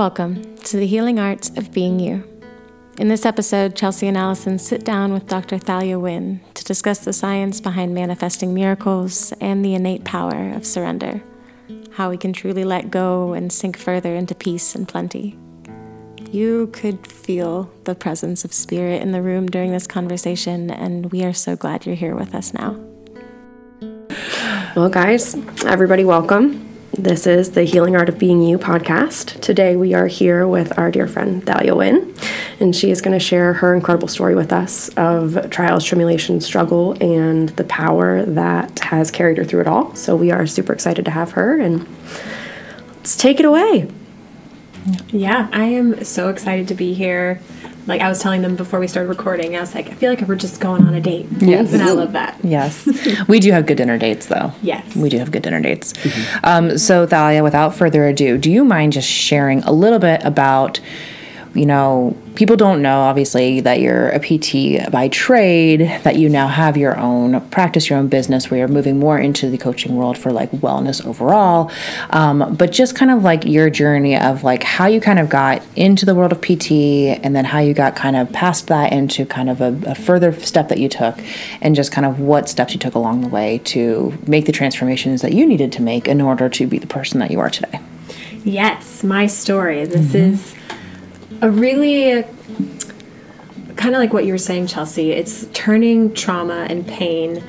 Welcome to the Healing Arts of Being You. In this episode, Chelsy and Allison sit down with Dr. Thalia Wynne to discuss the science behind manifesting miracles and the innate power of surrender, how we can truly let go and sink further into peace and plenty. You could feel the presence of spirit in the room during this conversation, and we are so glad you're here with us now. Well, guys, everybody, welcome. This is the Healing Art of Being You podcast. Today we are here with our dear friend Thalia Wynne, and she is going to share her incredible story with us of trials, tribulation, struggle, and the power that has carried her through it all. So we are super excited to have her, and let's take it away. Yeah, I am so excited to be here like I was telling them before we started recording, I was like, I feel like we're just going on a date. Yes. And I love that. Yes. we do have good dinner dates, though. Yes. We do have good dinner dates. Mm-hmm. Um, so, Thalia, without further ado, do you mind just sharing a little bit about you know, people don't know obviously that you're a PT by trade, that you now have your own practice, your own business, where you're moving more into the coaching world for like wellness overall. Um, but just kind of like your journey of like how you kind of got into the world of PT and then how you got kind of past that into kind of a, a further step that you took and just kind of what steps you took along the way to make the transformations that you needed to make in order to be the person that you are today. Yes, my story. This mm-hmm. is a really kind of like what you were saying, Chelsy. It's turning trauma and pain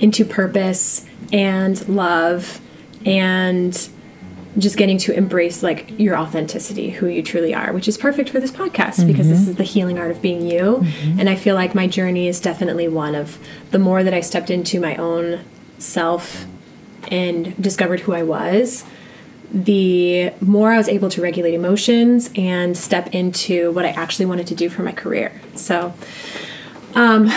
into purpose and love and just getting to embrace like your authenticity, who you truly are, which is perfect for this podcast mm-hmm. because this mm-hmm. is the healing art of being you. Mm-hmm. And I feel like my journey is definitely one of the more that I stepped into my own self and discovered who I was, the more I was able to regulate emotions and step into what I actually wanted to do for my career. So, um,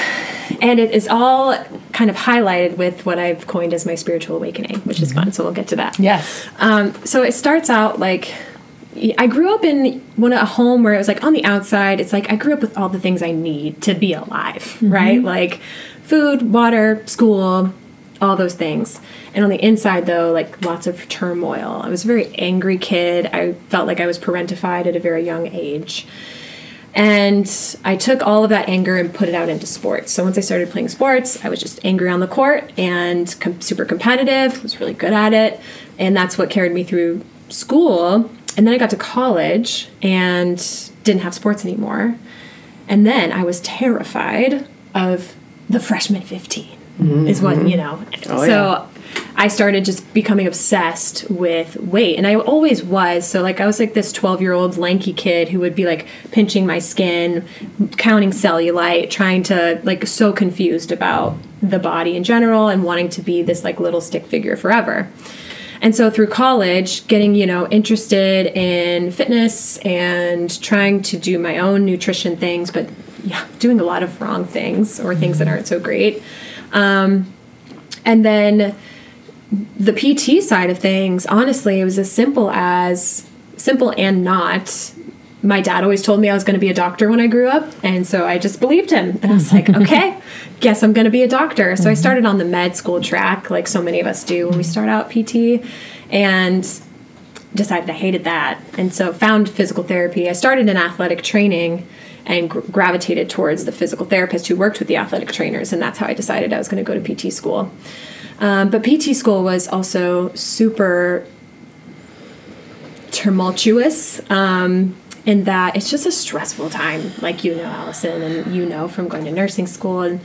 and it is all kind of highlighted with what I've coined as my spiritual awakening, which mm-hmm. is fun. So we'll get to that. Yes. Um, so it starts out like I grew up in one a home where it was like on the outside. It's like I grew up with all the things I need to be alive, mm-hmm. right? Like food, water, school, all those things. And on the inside, though, like lots of turmoil. I was a very angry kid. I felt like I was parentified at a very young age. And I took all of that anger and put it out into sports. So once I started playing sports, I was just angry on the court and com- super competitive, was really good at it. And that's what carried me through school. And then I got to college and didn't have sports anymore. And then I was terrified of the freshman 15 mm-hmm. is what you know. Oh, so yeah. I started just becoming obsessed with weight, and I always was. So like I was like this twelve year old lanky kid who would be like pinching my skin, counting cellulite, trying to like so confused about the body in general, and wanting to be this like little stick figure forever. And so through college, getting, you know, interested in fitness and trying to do my own nutrition things, but yeah, doing a lot of wrong things or things that aren't so great. Um, and then the PT side of things, honestly, it was as simple as simple and not. My dad always told me I was going to be a doctor when I grew up, and so I just believed him. And I was like, okay, guess I'm going to be a doctor. So I mm-hmm. started on the med school track, like so many of us do when we start out PT, and decided I hated that. And so found physical therapy. I started in athletic training and gr- gravitated towards the physical therapist who worked with the athletic trainers, and that's how I decided I was going to go to PT school. Um, but PT school was also super tumultuous um, in that it's just a stressful time, like you know, Allison, and you know from going to nursing school. And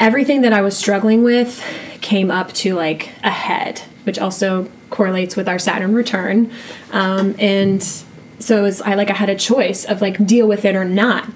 everything that I was struggling with came up to like a head, which also correlates with our Saturn return. Um, and so it was I like I had a choice of like deal with it or not.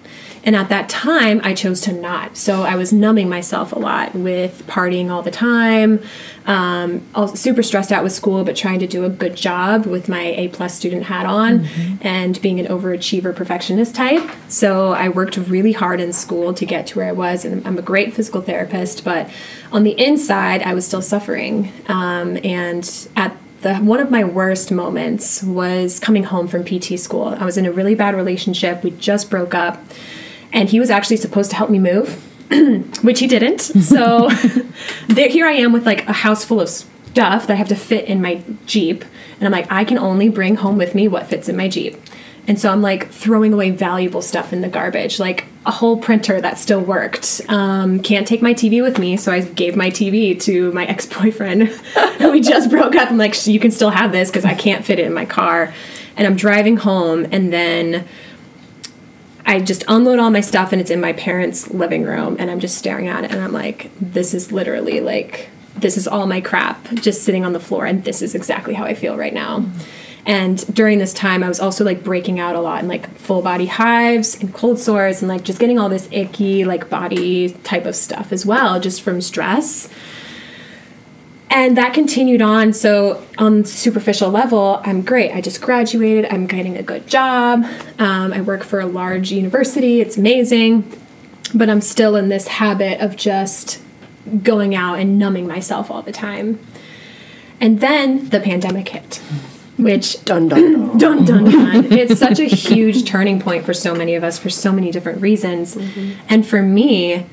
And at that time, I chose to not. So I was numbing myself a lot with partying all the time, um, super stressed out with school, but trying to do a good job with my A plus student hat on, mm-hmm. and being an overachiever perfectionist type. So I worked really hard in school to get to where I was, and I'm a great physical therapist. But on the inside, I was still suffering. Um, and at the one of my worst moments was coming home from PT school. I was in a really bad relationship. We just broke up, and he was actually supposed to help me move, which he didn't. So there, here I am with like a house full of stuff that I have to fit in my Jeep. And I'm like, I can only bring home with me what fits in my Jeep. And so I'm like throwing away valuable stuff in the garbage, like a whole printer that still worked. Um, can't take my TV with me, so I gave my TV to my ex boyfriend. we just broke up. I'm like, you can still have this because I can't fit it in my car. And I'm driving home, and then I just unload all my stuff, and it's in my parents' living room, and I'm just staring at it, and I'm like, this is literally like, this is all my crap just sitting on the floor, and this is exactly how I feel right now. Mm-hmm and during this time, I was also like breaking out a lot in like full body hives and cold sores and like just getting all this icky like body type of stuff as well, just from stress. And that continued on. So, on superficial level, I'm great. I just graduated. I'm getting a good job. Um, I work for a large university. It's amazing. But I'm still in this habit of just going out and numbing myself all the time. And then the pandemic hit which dun dun dun dun dun dun. it's such a huge turning point for so many of us for so many different reasons. Mm-hmm. And for me,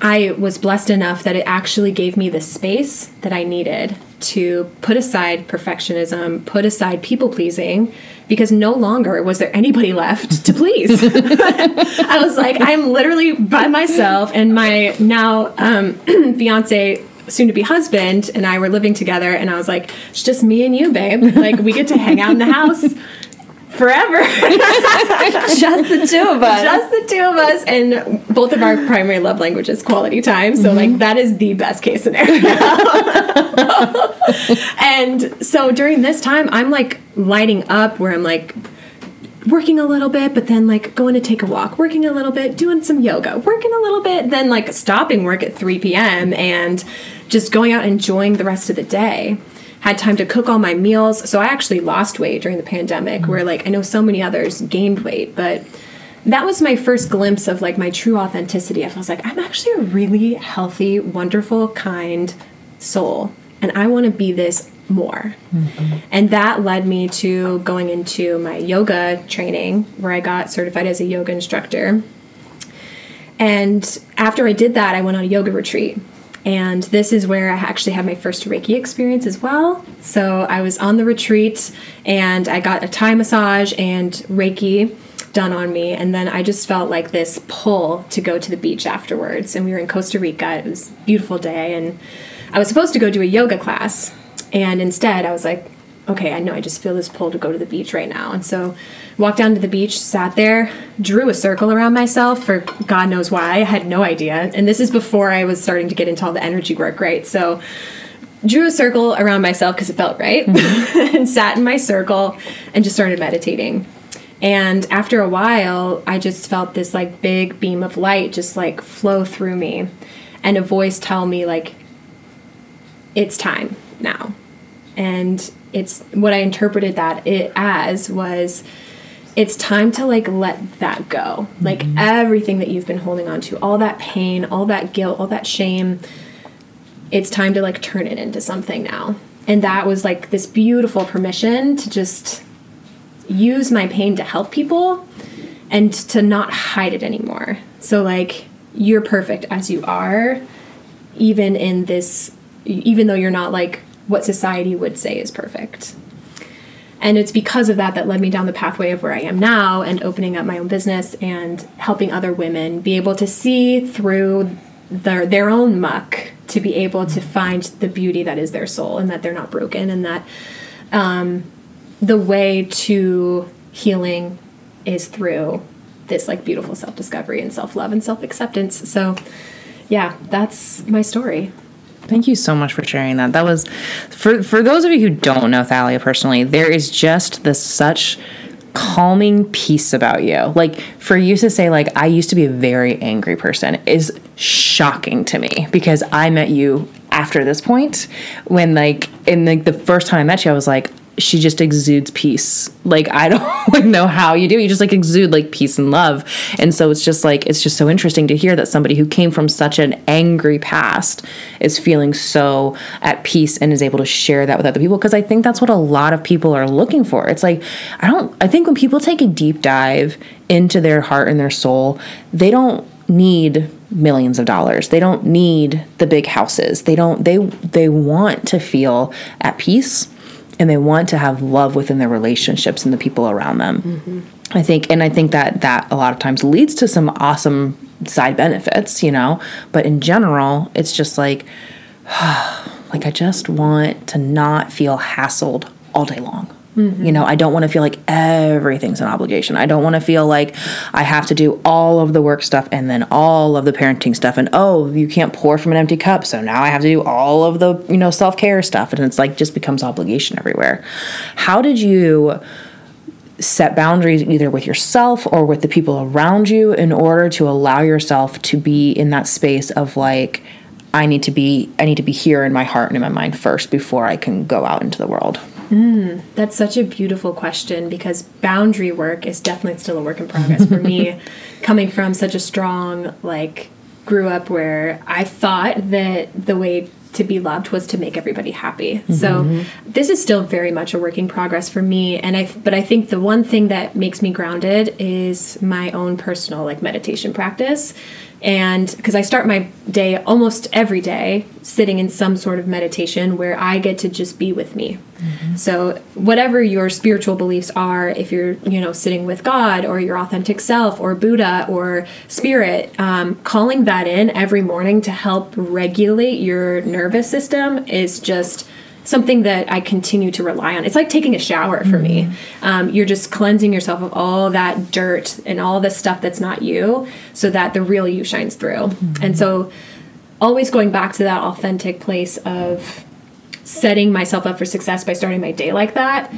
I was blessed enough that it actually gave me the space that I needed to put aside perfectionism, put aside people pleasing, because no longer was there anybody left to please. I was like, I'm literally by myself, and my now um, fiance soon to be husband and I were living together and I was like, it's just me and you, babe. Like we get to hang out in the house forever. just the two of us. Just the two of us and both of our primary love languages quality time. So mm-hmm. like that is the best case scenario. and so during this time I'm like lighting up where I'm like working a little bit, but then like going to take a walk, working a little bit, doing some yoga, working a little bit, then like stopping work at 3 p.m. and just going out enjoying the rest of the day. Had time to cook all my meals. So i actually lost weight during the pandemic where like i know so many others gained weight but that was my first glimpse of like my true authenticity. I was like i'm actually a really healthy wonderful kind soul and i want to be this more. Mm-hmm. and that led me to going into my yoga training where i got certified as a yoga instructor. And after i did that i went on a yoga retreat and this is where I actually had my first Reiki experience as well. So I was on the retreat and I got a Thai massage and Reiki done on me. And then I just felt like this pull to go to the beach afterwards. And we were in Costa Rica. It was a beautiful day. And I was supposed to go do a yoga class. And instead, I was like, okay, I know I just feel this pull to go to the beach right now. And so walked down to the beach, sat there, drew a circle around myself for God knows why. I had no idea. And this is before I was starting to get into all the energy work, right? So drew a circle around myself because it felt right mm-hmm. and sat in my circle and just started meditating. And after a while, I just felt this like big beam of light just like flow through me and a voice tell me like it's time now. And it's what I interpreted that it as was it's time to like let that go. Mm-hmm. Like everything that you've been holding on to, all that pain, all that guilt, all that shame, it's time to like turn it into something now. And that was like this beautiful permission to just use my pain to help people and to not hide it anymore. So like you're perfect as you are even in this even though you're not like what society would say is perfect. And it's because of that that led me down the pathway of where I am now and opening up my own business and helping other women be able to see through their their own muck to be able to find the beauty that is their soul and that they're not broken and that um, the way to healing is through this like beautiful self-discovery and self-love and self-acceptance. So yeah, that's my story. Thank you so much for sharing that. That was for for those of you who don't know Thalia personally, there is just this such calming peace about you. Like for you to say like I used to be a very angry person is shocking to me because I met you after this point when like in like the first time I met you I was like she just exudes peace. Like I don't know how you do. You just like exude like peace and love. And so it's just like it's just so interesting to hear that somebody who came from such an angry past is feeling so at peace and is able to share that with other people because I think that's what a lot of people are looking for. It's like I don't I think when people take a deep dive into their heart and their soul, they don't need millions of dollars. They don't need the big houses. They don't they they want to feel at peace and they want to have love within their relationships and the people around them. Mm-hmm. I think and I think that that a lot of times leads to some awesome side benefits, you know, but in general, it's just like like I just want to not feel hassled all day long. Mm-hmm. You know, I don't want to feel like everything's an obligation. I don't want to feel like I have to do all of the work stuff and then all of the parenting stuff. And oh, you can't pour from an empty cup. So now I have to do all of the, you know, self care stuff. And it's like just becomes obligation everywhere. How did you set boundaries either with yourself or with the people around you in order to allow yourself to be in that space of like, I need to be I need to be here in my heart and in my mind first before I can go out into the world. Mm, that's such a beautiful question because boundary work is definitely still a work in progress for me. Coming from such a strong, like, grew up where I thought that the way to be loved was to make everybody happy. Mm-hmm. So this is still very much a work in progress for me and I but I think the one thing that makes me grounded is my own personal like meditation practice and because I start my day almost every day sitting in some sort of meditation where I get to just be with me. Mm-hmm. So whatever your spiritual beliefs are, if you're you know sitting with God or your authentic self or Buddha or spirit, um, calling that in every morning to help regulate your nervous system is just something that I continue to rely on. It's like taking a shower for mm-hmm. me. Um, you're just cleansing yourself of all that dirt and all the stuff that's not you so that the real you shines through. Mm-hmm. And so, always going back to that authentic place of setting myself up for success by starting my day like that.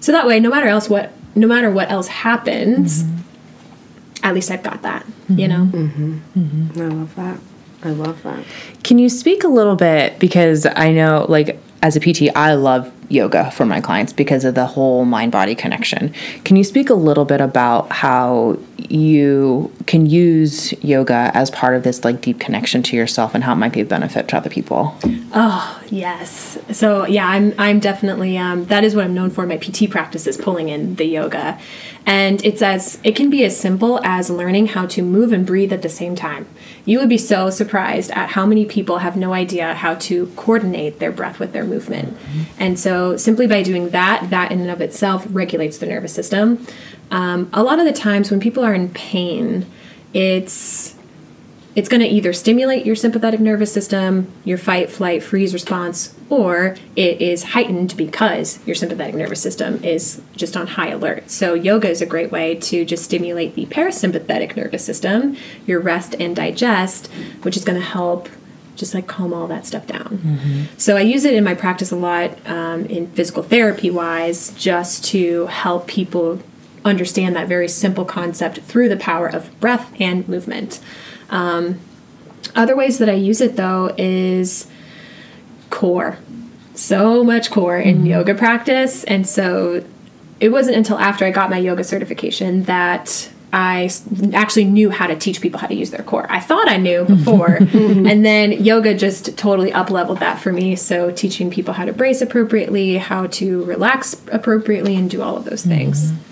So that way, no matter else what, no matter what else happens, mm-hmm. at least I've got that. You know. Mm-hmm. Mm-hmm. I love that. I love that. Can you speak a little bit because I know like as a PT, I love yoga for my clients because of the whole mind body connection. Can you speak a little bit about how you can use yoga as part of this like deep connection to yourself and how it might be a benefit to other people? Oh, yes. So, yeah, I'm I'm definitely um, that is what I'm known for my PT practice is pulling in the yoga. And it's as it can be as simple as learning how to move and breathe at the same time. You would be so surprised at how many people have no idea how to coordinate their breath with their movement. Mm-hmm. And so, simply by doing that, that in and of itself regulates the nervous system. Um, a lot of the times when people are in pain, it's it's going to either stimulate your sympathetic nervous system, your fight, flight, freeze response, or it is heightened because your sympathetic nervous system is just on high alert. So, yoga is a great way to just stimulate the parasympathetic nervous system, your rest and digest, which is going to help just like calm all that stuff down. Mm-hmm. So, I use it in my practice a lot um, in physical therapy wise, just to help people understand that very simple concept through the power of breath and movement. Um, other ways that I use it though is core. So much core in mm-hmm. yoga practice. And so it wasn't until after I got my yoga certification that I actually knew how to teach people how to use their core. I thought I knew before, and then yoga just totally up leveled that for me. So, teaching people how to brace appropriately, how to relax appropriately, and do all of those things. Mm-hmm.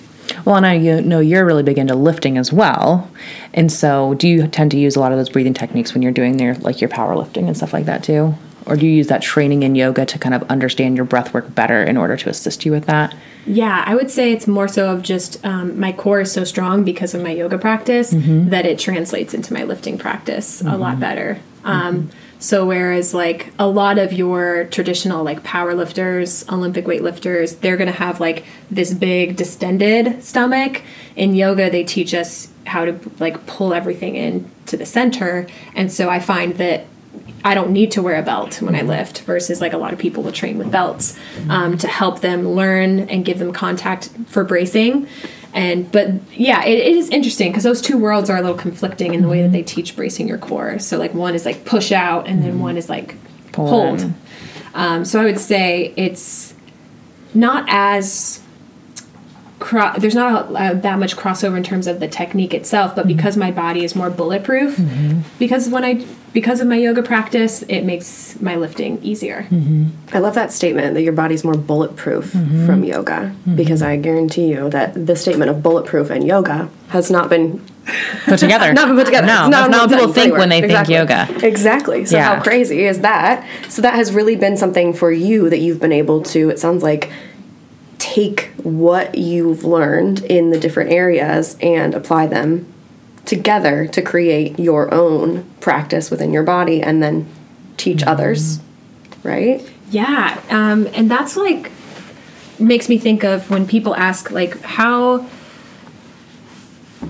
Well, and I know you're really big into lifting as well. And so, do you tend to use a lot of those breathing techniques when you're doing their like your powerlifting and stuff like that too? Or do you use that training in yoga to kind of understand your breath work better in order to assist you with that? Yeah, I would say it's more so of just um, my core is so strong because of my yoga practice mm-hmm. that it translates into my lifting practice mm-hmm. a lot better. Um, mm-hmm. So whereas like a lot of your traditional like power lifters, Olympic weightlifters, they're gonna have like this big distended stomach. In yoga, they teach us how to like pull everything in to the center. And so I find that I don't need to wear a belt when I lift versus like a lot of people will train with belts um, to help them learn and give them contact for bracing and but yeah it, it is interesting because those two worlds are a little conflicting in the way that they teach bracing your core. So like one is like push out and then mm-hmm. one is like Pull hold. um, so i would say it's not as cro- there's not a, a, that much crossover in terms of the technique itself but mm-hmm. because my body is more bulletproof mm-hmm. because when i because of my yoga practice, it makes my lifting easier. I love that statement that your body's more bulletproof from yoga because I guarantee you that the statement of bulletproof and yoga has not been Put together. not been put together. No, It's that's not what people think anywhere. when they Exactly. think yoga. Exactly. So Yeah. how crazy is that? So that has really been something for you that you've been able to. It sounds like take what you've learned in the different areas and apply them together to create your own practice within your body and then teach Mm-hmm. others. Right? Yeah, um, and that's like makes me think of when people ask like how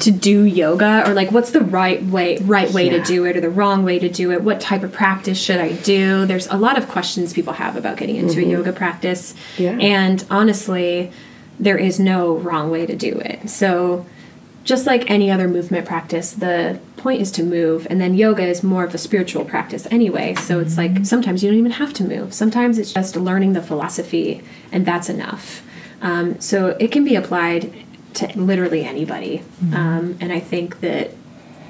to do yoga or like what's the right way right way Yeah. to do it or the wrong way to do it what type of practice should i do there's a lot of questions people have about getting into a yoga practice Yeah. and honestly there is no wrong way to do it so just like any other movement practice, the point is to move, and then yoga is more of a spiritual practice anyway. So it's like sometimes you don't even have to move. Sometimes it's just learning the philosophy, and that's enough. Um, so it can be applied to literally anybody, um, and I think that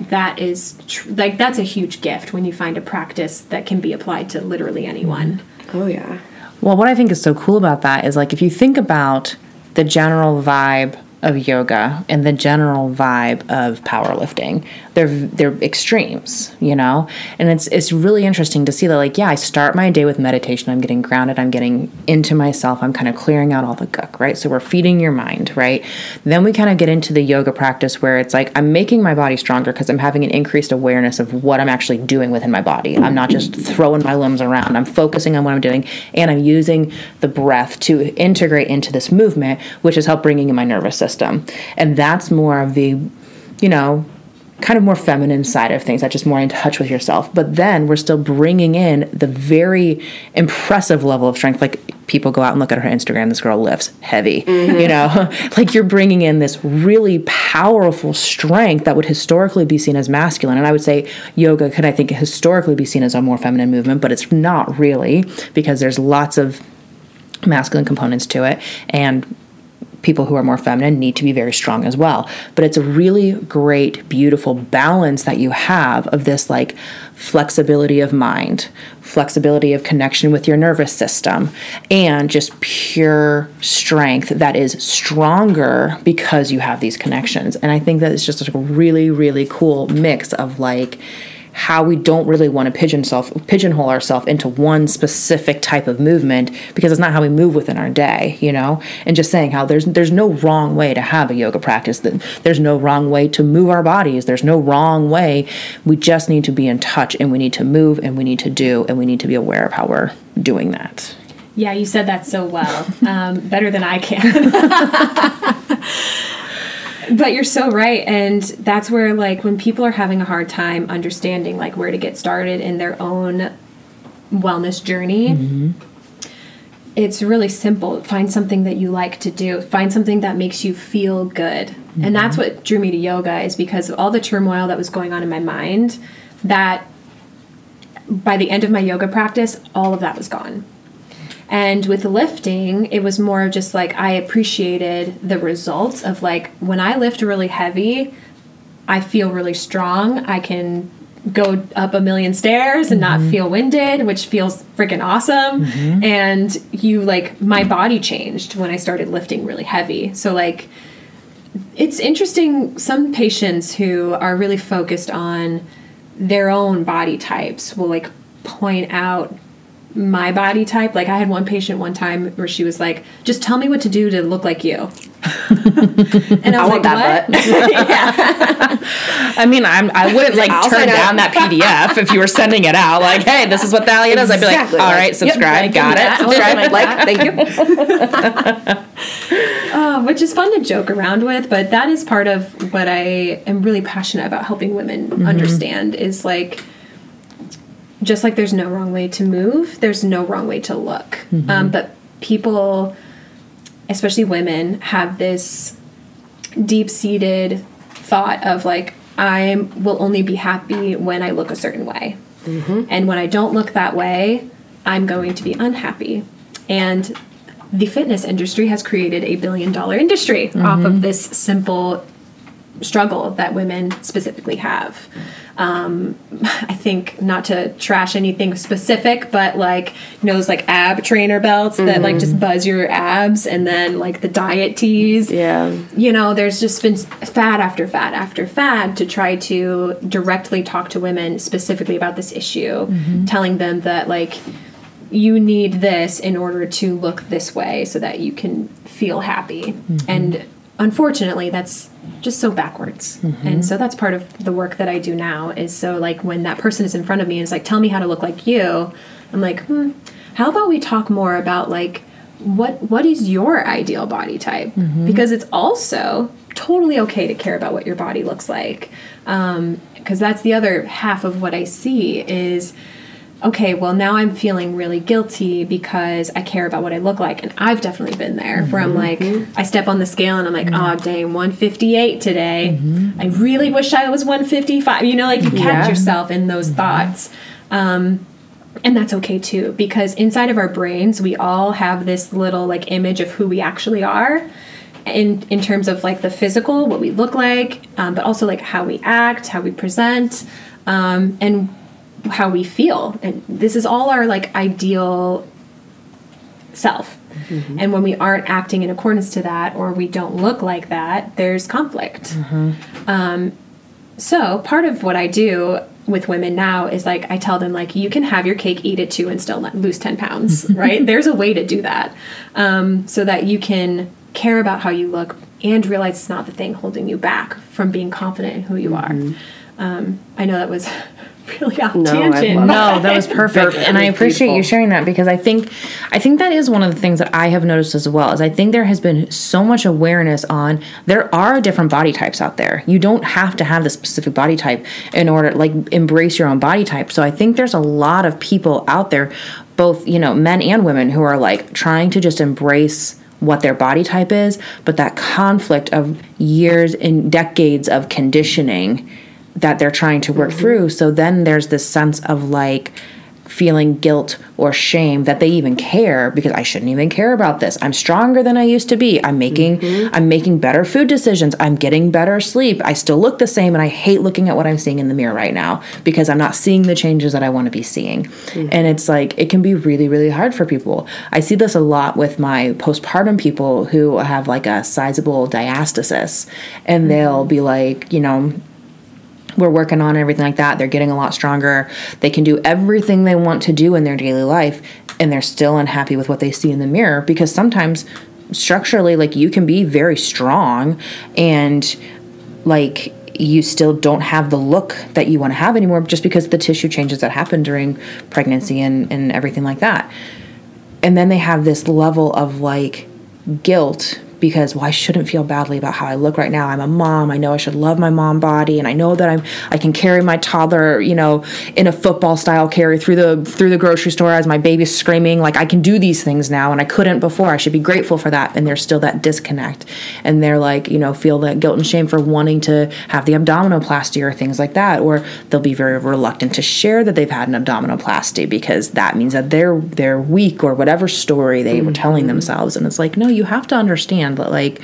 that is tr- like that's a huge gift when you find a practice that can be applied to literally anyone. Oh yeah. Well, what I think is so cool about that is like if you think about the general vibe of yoga and the general vibe of powerlifting, they're they're extremes, you know? And it's it's really interesting to see that like yeah, I start my day with meditation, I'm getting grounded, I'm getting into myself, I'm kind of clearing out all the gunk, right? So we're feeding your mind, right? Then we kind of get into the yoga practice where it's like I'm making my body stronger because I'm having an increased awareness of what I'm actually doing within my body. I'm not just throwing my limbs around. I'm focusing on what I'm doing and I'm using the breath to integrate into this movement, which has helped bringing in my nervous system. And that's more of the, you know, kind of more feminine side of things, that's just more in touch with yourself. But then we're still bringing in the very impressive level of strength. Like people go out and look at her Instagram, this girl lifts heavy, mm-hmm. you know, like you're bringing in this really powerful strength that would historically be seen as masculine. And I would say yoga could, I think, historically be seen as a more feminine movement, but it's not really because there's lots of masculine components to it. And people who are more feminine need to be very strong as well. But it's a really great, beautiful balance that you have of this like flexibility of mind, flexibility of connection with your nervous system, and just pure strength that is stronger because you have these connections. And I think that it's just a really, really cool mix of like, how we don't really want to pigeon self, pigeonhole ourselves into one specific type of movement because it's not how we move within our day, you know. And just saying how there's there's no wrong way to have a yoga practice. That there's no wrong way to move our bodies. There's no wrong way. We just need to be in touch and we need to move and we need to do and we need to be aware of how we're doing that. Yeah, you said that so well, um, better than I can. but you're so right, and that's where like when people are having a hard time understanding like where to get started in their own wellness journey. Mm-hmm. It's really simple. Find something that you like to do. Find something that makes you feel good. And mm-hmm. that's what drew me to yoga is because of all the turmoil that was going on in my mind that by the end of my yoga practice, all of that was gone. And with lifting, it was more of just like I appreciated the results of like when I lift really heavy, I feel really strong. I can go up a million stairs and not mm-hmm. feel winded, which feels freaking awesome. Mm-hmm. And you like my body changed when I started lifting really heavy. So like it's interesting some patients who are really focused on their own body types will like point out my body type. Like I had one patient one time where she was like, "Just tell me what to do to look like you." and I I was want like, that "What?" butt. I mean, I'm I wouldn't like I'll turn down that PDF if you were sending it out. Like, hey, this is what Thalia does. I'd be like, all Like, right, yep, subscribe, like, got it. Subscribe. like, thank you. Uh, which is fun to joke around with, but that is part of what I am really passionate about helping women understand is like just like there's no wrong way to move, there's no wrong way to look. Mm-hmm. Um, but people, especially women, have this deep seated thought of like, I will only be happy when I look a certain way. Mm-hmm. And when I don't look that way, I'm going to be unhappy. And the fitness industry has created a billion dollar industry off of mm-hmm. this simple struggle that women specifically have. Um, I think not to trash anything specific, but like you know those like ab trainer belts that like just mm-hmm. buzz your abs, and then like the diet tees. Yeah. You know, there's just been fad after fad after fad to try to directly talk to women specifically about this issue, mm-hmm. telling them that like you need this in order to look this way so that you can feel happy. Mm-hmm. And unfortunately, that's just so backwards. And so that's part of the work that I do now is so like when that person is in front of me and is like, tell me how to look like you, I'm like, hmm, how about we talk more about like what what is your ideal body type? Because it's also totally okay to care about what your body looks like. Um, because that's the other half of what I see is okay, well, now I'm feeling really guilty because I care about what I look like. And I've definitely been there where I'm like, I step on the scale and I'm like, oh, dang, 158 today. I really wish I was 155. You know, like you catch Yeah. yourself in those thoughts. Um, and that's okay too, because inside of our brains, we all have this little like image of who we actually are. In, in terms of like the physical, what we look like, um, but also like how we act, how we present, um, and how we feel. And this is all our like ideal self. And when we aren't acting in accordance to that or we don't look like that there's conflict. Um, so part of what i do with women now is like i tell them like you can have your cake eat it too and still lose 10 pounds right? There's a way to do that um, so that you can care about how you look and realize it's not the thing holding you back from being confident in who you are. Um, i know that was really off No, I tangent. no that was perfect. And i appreciate you sharing that because i think i think that is one of the things that i have noticed as well is i think there has been so much awareness on there are different body types out there. You don't have to have the specific body type in order like embrace your own body type. So i think there's a lot of people out there both you know men and women who are like trying to just embrace what their body type is but that conflict of years and decades of conditioning that they're trying to work mm-hmm. through. So then there's this sense of like feeling guilt or shame that they even care because I shouldn't even care about this. I'm stronger than I used to be. I'm making mm-hmm. I'm making better food decisions. I'm getting better sleep. I still look the same and I hate looking at what I'm seeing in the mirror right now because I'm not seeing the changes that I want to be seeing. Mm-hmm. And it's like it can be really really hard for people. I see this a lot with my postpartum people who have like a sizable diastasis and they'll be like, you know, we're working on everything like that. They're getting a lot stronger. They can do everything they want to do in their daily life, and they're still unhappy with what they see in the mirror because sometimes structurally, like you can be very strong and like you still don't have the look that you want to have anymore just because the tissue changes that happen during pregnancy and, and everything like that. And then they have this level of like guilt because well I shouldn't feel badly about how I look right now. I'm a mom. I know I should love my mom body and I know that I'm I can carry my toddler, you know, in a football style carry through the through the grocery store as my baby's screaming like I can do these things now and I couldn't before. I should be grateful for that and there's still that disconnect. And they're like, you know, feel that guilt and shame for wanting to have the abdominoplasty or things like that or they'll be very reluctant to share that they've had an abdominoplasty because that means that they're they're weak or whatever story they were mm. telling themselves and it's like no you have to understand that like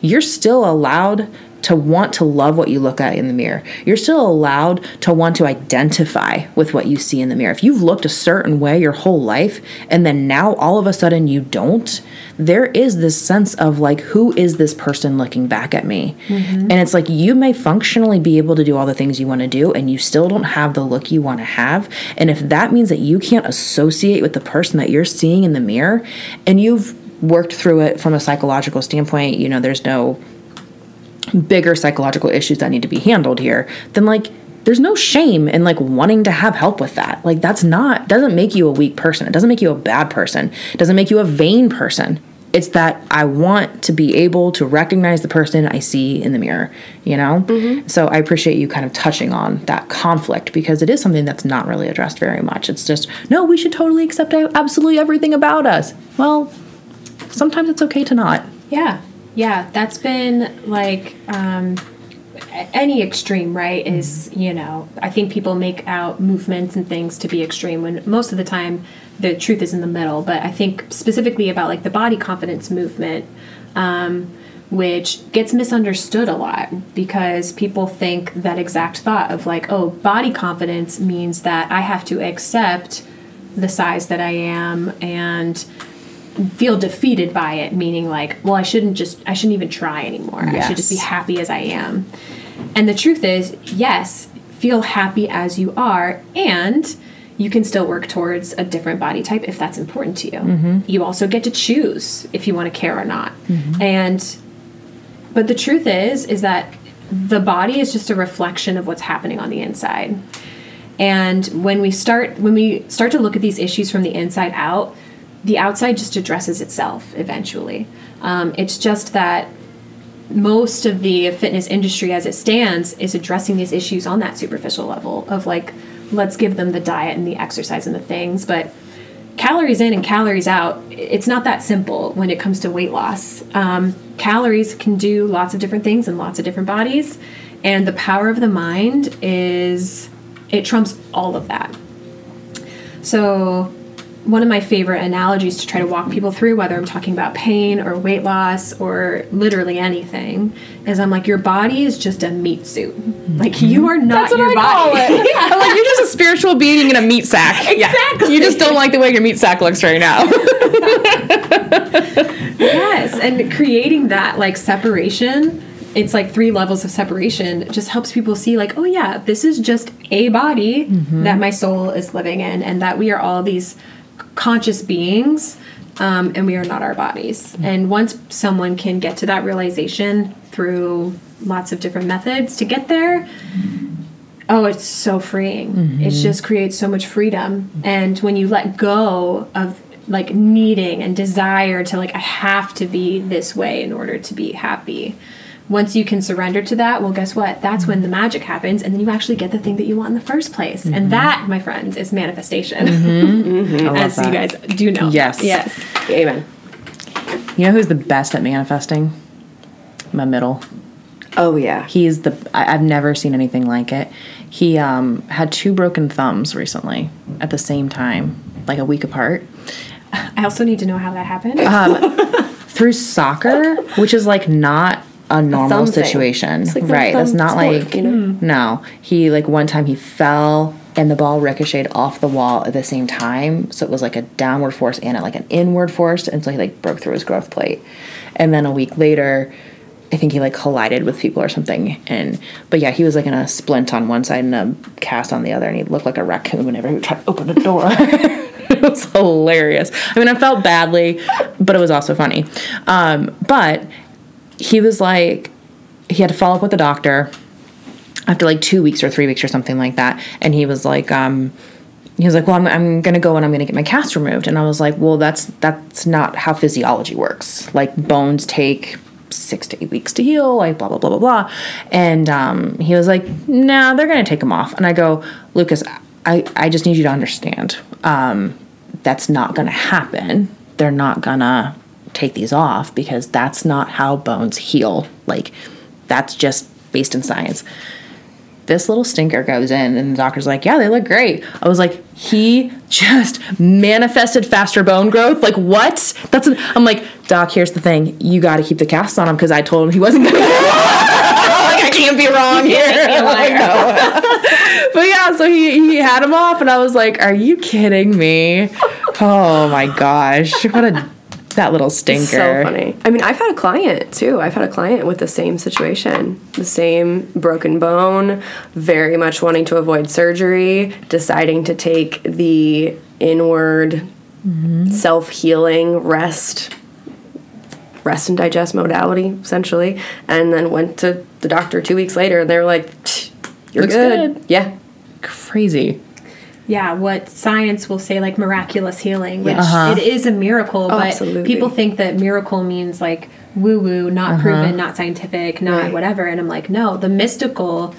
you're still allowed to want to love what you look at in the mirror. You're still allowed to want to identify with what you see in the mirror. If you've looked a certain way your whole life and then now all of a sudden you don't, there is this sense of like, who is this person looking back at me? Mm-hmm. And it's like you may functionally be able to do all the things you want to do and you still don't have the look you want to have. And if that means that you can't associate with the person that you're seeing in the mirror and you've worked through it from a psychological standpoint, you know, there's no bigger psychological issues that need to be handled here, then like there's no shame in like wanting to have help with that. Like that's not doesn't make you a weak person. It doesn't make you a bad person. It doesn't make you a vain person. It's that I want to be able to recognize the person I see in the mirror, you know? Mm-hmm. So I appreciate you kind of touching on that conflict because it is something that's not really addressed very much. It's just, no, we should totally accept absolutely everything about us. Well, sometimes it's okay to not. Yeah, yeah, that's been like um, any extreme, right? Is you know, I think people make out movements and things to be extreme when most of the time the truth is in the middle. But I think specifically about like the body confidence movement. Um, which gets misunderstood a lot because people think that exact thought of like, oh, body confidence means that I have to accept the size that I am and feel defeated by it, meaning like, well, I shouldn't just, I shouldn't even try anymore. I should just be happy as I am. And the truth is, yes, feel happy as you are, and you can still work towards a different body type if that's important to you. Mm-hmm. You also get to choose if you want to care or not. Mm-hmm. And but the truth is is that the body is just a reflection of what's happening on the inside. And when we start when we start to look at these issues from the inside out, the outside just addresses itself eventually. Um, it's just that most of the fitness industry as it stands is addressing these issues on that superficial level of like let's give them the diet and the exercise and the things but calories in and calories out it's not that simple when it comes to weight loss um, calories can do lots of different things in lots of different bodies and the power of the mind is it trumps all of that so one of my favorite analogies to try to walk people through, whether I'm talking about pain or weight loss or literally anything, is I'm like, your body is just a meat suit. Like you are not That's what your I body. call it. I'm like, you're just a spiritual being in a meat sack. Exactly. You just don't like the way your meat sack looks right now. yes, and creating that like separation. It's like three levels of separation. Just helps people see, like, oh yeah, this is just a body mm-hmm. that my soul is living in, and that we are all these conscious beings, um, and we are not our bodies. And once someone can get to that realization through lots of different methods to get there, oh, it's so freeing. It just creates so much freedom. And when you let go of like needing and desire to like I have to be this way in order to be happy. Once you can surrender to that, well, guess what? That's when the magic happens, and then you actually get the thing that you want in the first place. And mm-hmm. that, my friends, is manifestation. Mm-hmm. Mm-hmm. As you guys do know. Yes. Yes. Amen. You know who's the best at manifesting? My middle. Oh yeah. He's the I, I've never seen anything like it. He um, had two broken thumbs recently at the same time, like a week apart. I also need to know how that happened. Um, through soccer, which is like not a normal thing. situation, like right? That's not sport, like you know? no. He like one time he fell and the ball ricocheted off the wall at the same time, so it was like a downward force and like an inward force, and so he like broke through his growth plate. And then a week later, I think he like collided with people or something. And but yeah, he was like in a splint on one side and a cast on the other, and he looked like a raccoon whenever he would try to open a door. it was hilarious. I mean, I felt badly, but it was also funny. Um, but he was like, he had to follow up with the doctor after like two weeks or three weeks or something like that. And he was like, um, he was like, well, I'm, I'm going to go and I'm going to get my cast removed. And I was like, well, that's, that's not how physiology works. Like bones take six to eight weeks to heal, like blah, blah, blah, blah, blah. And, um, he was like, nah, they're going to take them off. And I go, Lucas, I, I just need you to understand, um, that's not going to happen. They're not to take these off because that's not how bones heal. Like that's just based in science. This little stinker goes in and the doctor's like yeah they look great. I was like he just manifested faster bone growth? Like what? That's an, i'm like doc here's the thing. You got to keep the cast on him because i told him he wasn't gonna like i can't be wrong here. Like, no. but yeah so he, he had him off and i was like are you kidding me? Oh my gosh. What a that little stinker So funny. I mean, I've had a client too. I've had a client with the same situation, the same broken bone, very much wanting to avoid surgery, deciding to take the inward mm-hmm. self healing rest, rest and digest modality, essentially, and then went to the doctor two weeks later and they were like, You're Looks good. good. Yeah. crazy yeah, what science will say like miraculous healing, which Uh-huh. it is a miracle, but absolutely. people think that miracle means like woo woo, not proven, not scientific, not Right. whatever. And I'm like, no, the mystical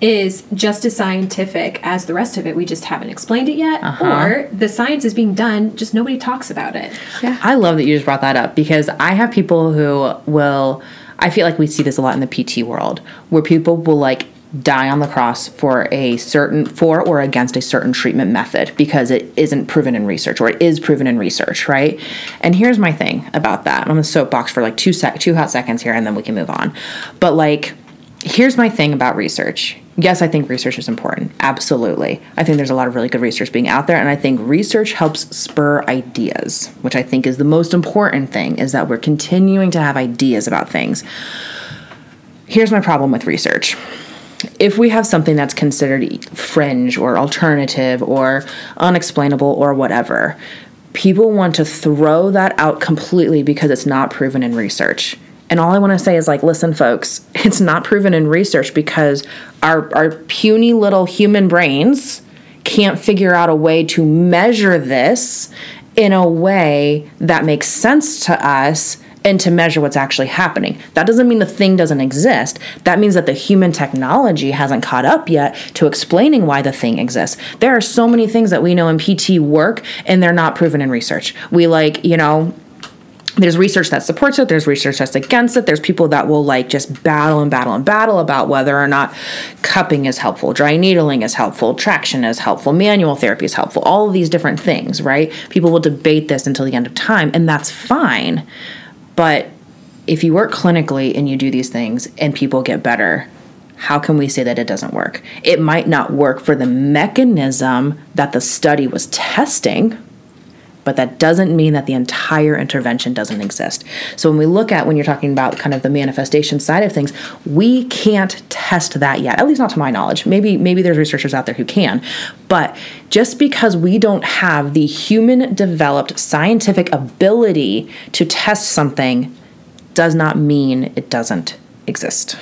is just as scientific as the rest of it. We just haven't explained it yet, or the science is being done, just nobody talks about it. Yeah. I love that you just brought that up because I have people who will. I feel like we see this a lot in the PT world where people will like die on the cross for a certain for or against a certain treatment method because it isn't proven in research or it is proven in research, right? And here's my thing about that. I'm gonna soapbox for like two sec two hot seconds here and then we can move on. But like here's my thing about research. Yes, I think research is important. Absolutely. I think there's a lot of really good research being out there and I think research helps spur ideas, which I think is the most important thing is that we're continuing to have ideas about things. Here's my problem with research if we have something that's considered fringe or alternative or unexplainable or whatever, people want to throw that out completely because it's not proven in research. And all I want to say is like, listen, folks, it's not proven in research because our, our puny little human brains can't figure out a way to measure this in a way that makes sense to us and to measure what's actually happening. That doesn't mean the thing doesn't exist. That means that the human technology hasn't caught up yet to explaining why the thing exists. There are so many things that we know in PT work and they're not proven in research. We like, you know, there's research that supports it there's research that's against it there's people that will like just battle and battle and battle about whether or not cupping is helpful dry needling is helpful traction is helpful manual therapy is helpful all of these different things right people will debate this until the end of time and that's fine but if you work clinically and you do these things and people get better, how can we say that it doesn't work? It might not work for the mechanism that the study was testing, but that doesn't mean that the entire intervention doesn't exist. So when we look at when you're talking about kind of the manifestation side of things, we can't test that yet. At least not to my knowledge. Maybe maybe there's researchers out there who can. But just because we don't have the human developed scientific ability to test something does not mean it doesn't exist.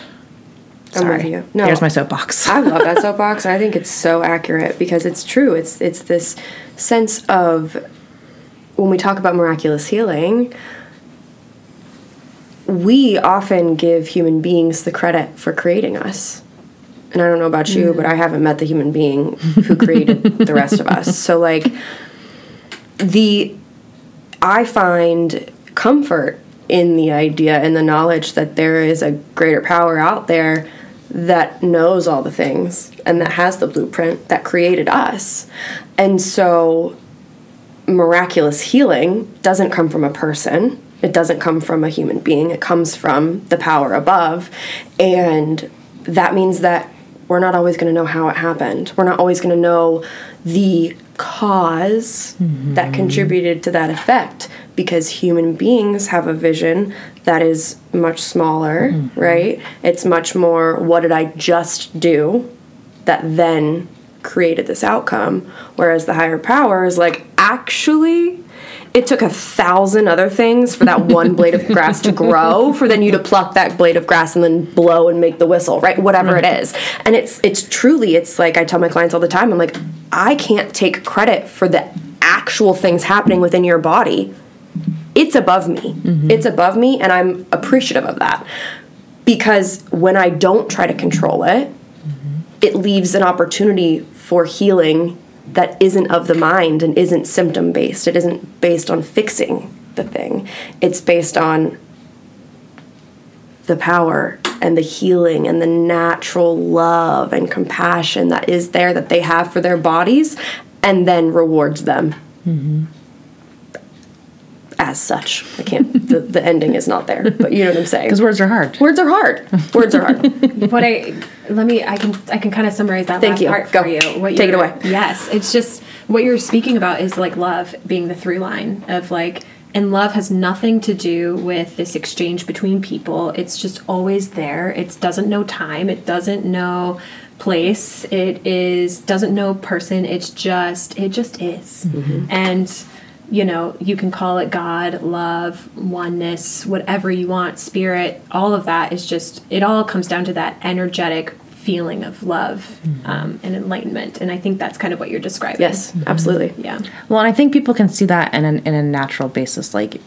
I'm you. No, here's my soapbox. I love that soapbox. I think it's so accurate because it's true. It's it's this sense of when we talk about miraculous healing, we often give human beings the credit for creating us. And I don't know about you, mm. but I haven't met the human being who created the rest of us. So like the I find comfort in the idea and the knowledge that there is a greater power out there that knows all the things and that has the blueprint that created us. And so miraculous healing doesn't come from a person. It doesn't come from a human being. It comes from the power above. And that means that we're not always going to know how it happened. We're not always going to know the cause mm-hmm. that contributed to that effect because human beings have a vision that is much smaller, mm-hmm. right? It's much more what did I just do that then created this outcome. Whereas the higher power is like, actually, it took a thousand other things for that one blade of grass to grow for then you to pluck that blade of grass and then blow and make the whistle right? Whatever it is. And it's it's truly it's like i tell my clients all the time i'm like i can't take credit for the actual things happening within your body. It's above me. Mm-hmm. it's above me and i'm appreciative of that. Because when i don't try to control it mm-hmm. it leaves an opportunity for healing that isn't of the mind and isn't symptom based. It isn't based on fixing the thing. It's based on the power and the healing and the natural love and compassion that is there that they have for their bodies and then rewards them. Mm-hmm as such. I can't. the, the ending is not there, but you know what I'm saying. Because words are hard. Words are hard. Words are hard. what I let me. I can. I can kind of summarize that Thank last you. part Go. for you. What Take it away. Yes, it's just what you're speaking about is like love being the through line of like. And love has nothing to do with this exchange between people. It's just always there. It doesn't know time. It doesn't know place. It is doesn't know person. It's just it just is. Mm-hmm. And you know, you can call it God, love, oneness, whatever you want, spirit, all of that is just, it all comes down to that energetic feeling of love mm-hmm. um, and enlightenment. And I think that's kind of what you're describing. Yes, mm-hmm. absolutely. Yeah. Well, and I think people can see that in, an, in a natural basis. Like,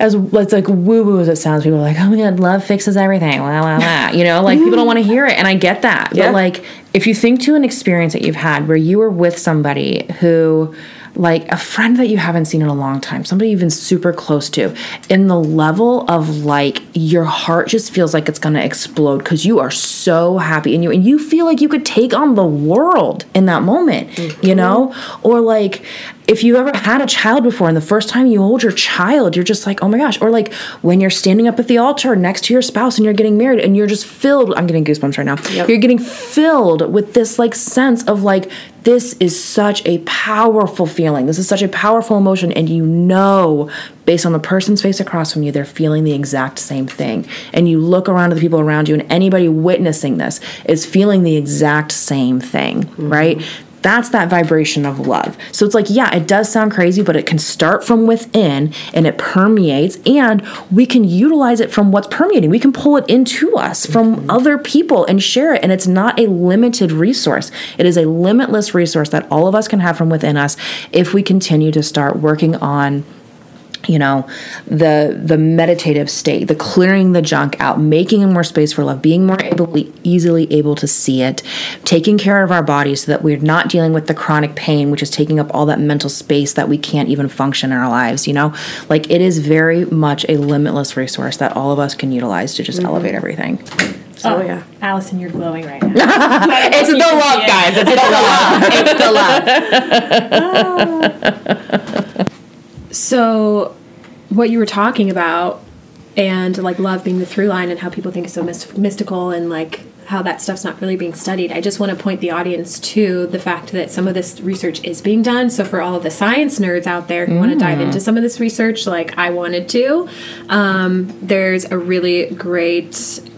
as it's like woo woo as it sounds, people are like, oh my god, love fixes everything. Blah, blah, blah. You know, like people don't want to hear it. And I get that. Yeah. But like, if you think to an experience that you've had where you were with somebody who, like a friend that you haven't seen in a long time, somebody you've been super close to, in the level of like your heart just feels like it's gonna explode because you are so happy and you and you feel like you could take on the world in that moment, mm-hmm. you know? Or like if you've ever had a child before and the first time you hold your child, you're just like, oh my gosh. Or like when you're standing up at the altar next to your spouse and you're getting married and you're just filled, I'm getting goosebumps right now. Yep. You're getting filled with this like sense of like, this is such a powerful feeling. This is such a powerful emotion. And you know, based on the person's face across from you, they're feeling the exact same thing. And you look around at the people around you, and anybody witnessing this is feeling the exact same thing, mm-hmm. right? That's that vibration of love. So it's like, yeah, it does sound crazy, but it can start from within and it permeates, and we can utilize it from what's permeating. We can pull it into us from mm-hmm. other people and share it. And it's not a limited resource, it is a limitless resource that all of us can have from within us if we continue to start working on you know the the meditative state the clearing the junk out making more space for love being more able easily able to see it taking care of our bodies so that we're not dealing with the chronic pain which is taking up all that mental space that we can't even function in our lives you know like it is very much a limitless resource that all of us can utilize to just mm-hmm. elevate everything so, oh yeah, Allison, you're glowing right now. it's the love, guys. It's the love. it's the love. so what you were talking about and like love being the through line and how people think it's so myst- mystical and like how that stuff's not really being studied. I just want to point the audience to the fact that some of this research is being done. So for all of the science nerds out there who mm. want to dive into some of this research, like I wanted to, um, there's a really great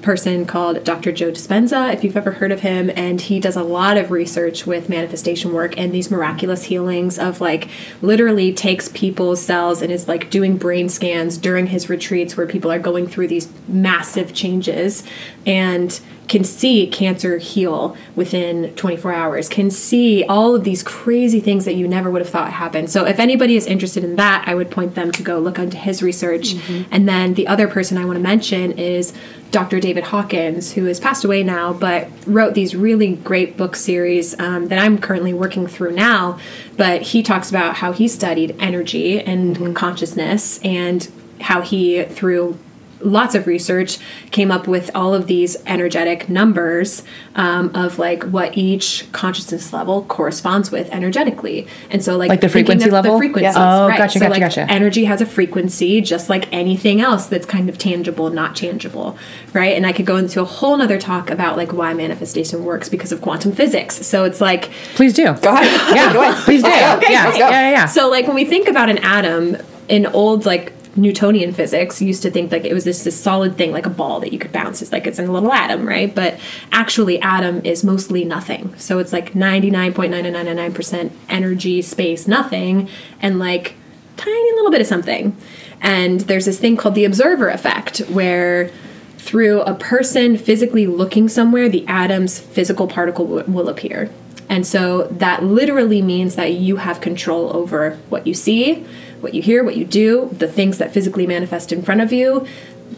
person called Dr. Joe Dispenza, if you've ever heard of him, and he does a lot of research with manifestation work and these miraculous healings of like literally takes people's cells and is like doing brain scans during his retreats where people are going through these massive changes and can see cancer heal within 24 hours, can see all of these crazy things that you never would have thought happened. So, if anybody is interested in that, I would point them to go look into his research. Mm-hmm. And then the other person I want to mention is Dr. David Hawkins, who has passed away now, but wrote these really great book series um, that I'm currently working through now. But he talks about how he studied energy and mm-hmm. consciousness and how he, through lots of research came up with all of these energetic numbers um, of like what each consciousness level corresponds with energetically. And so like like the frequency level? the frequencies. Yeah. oh right. gotcha so gotcha like gotcha. energy has a frequency just like anything else that's kind of tangible not tangible. Right? And i could go into a whole nother talk about like why manifestation works because of quantum physics. So it's like please do. Go ahead. Yeah. Go ahead. please do. Okay, yeah. yeah yeah yeah. So like when we think about an atom in old like Newtonian physics used to think like it was this, this solid thing like a ball that you could bounce. It's like it's in a little atom, right? But actually, atom is mostly nothing. So it's like 99.9999% energy, space, nothing, and like tiny little bit of something. And there's this thing called the observer effect where through a person physically looking somewhere, the atom's physical particle w- will appear. And so that literally means that you have control over what you see, what you hear, what you do, the things that physically manifest in front of you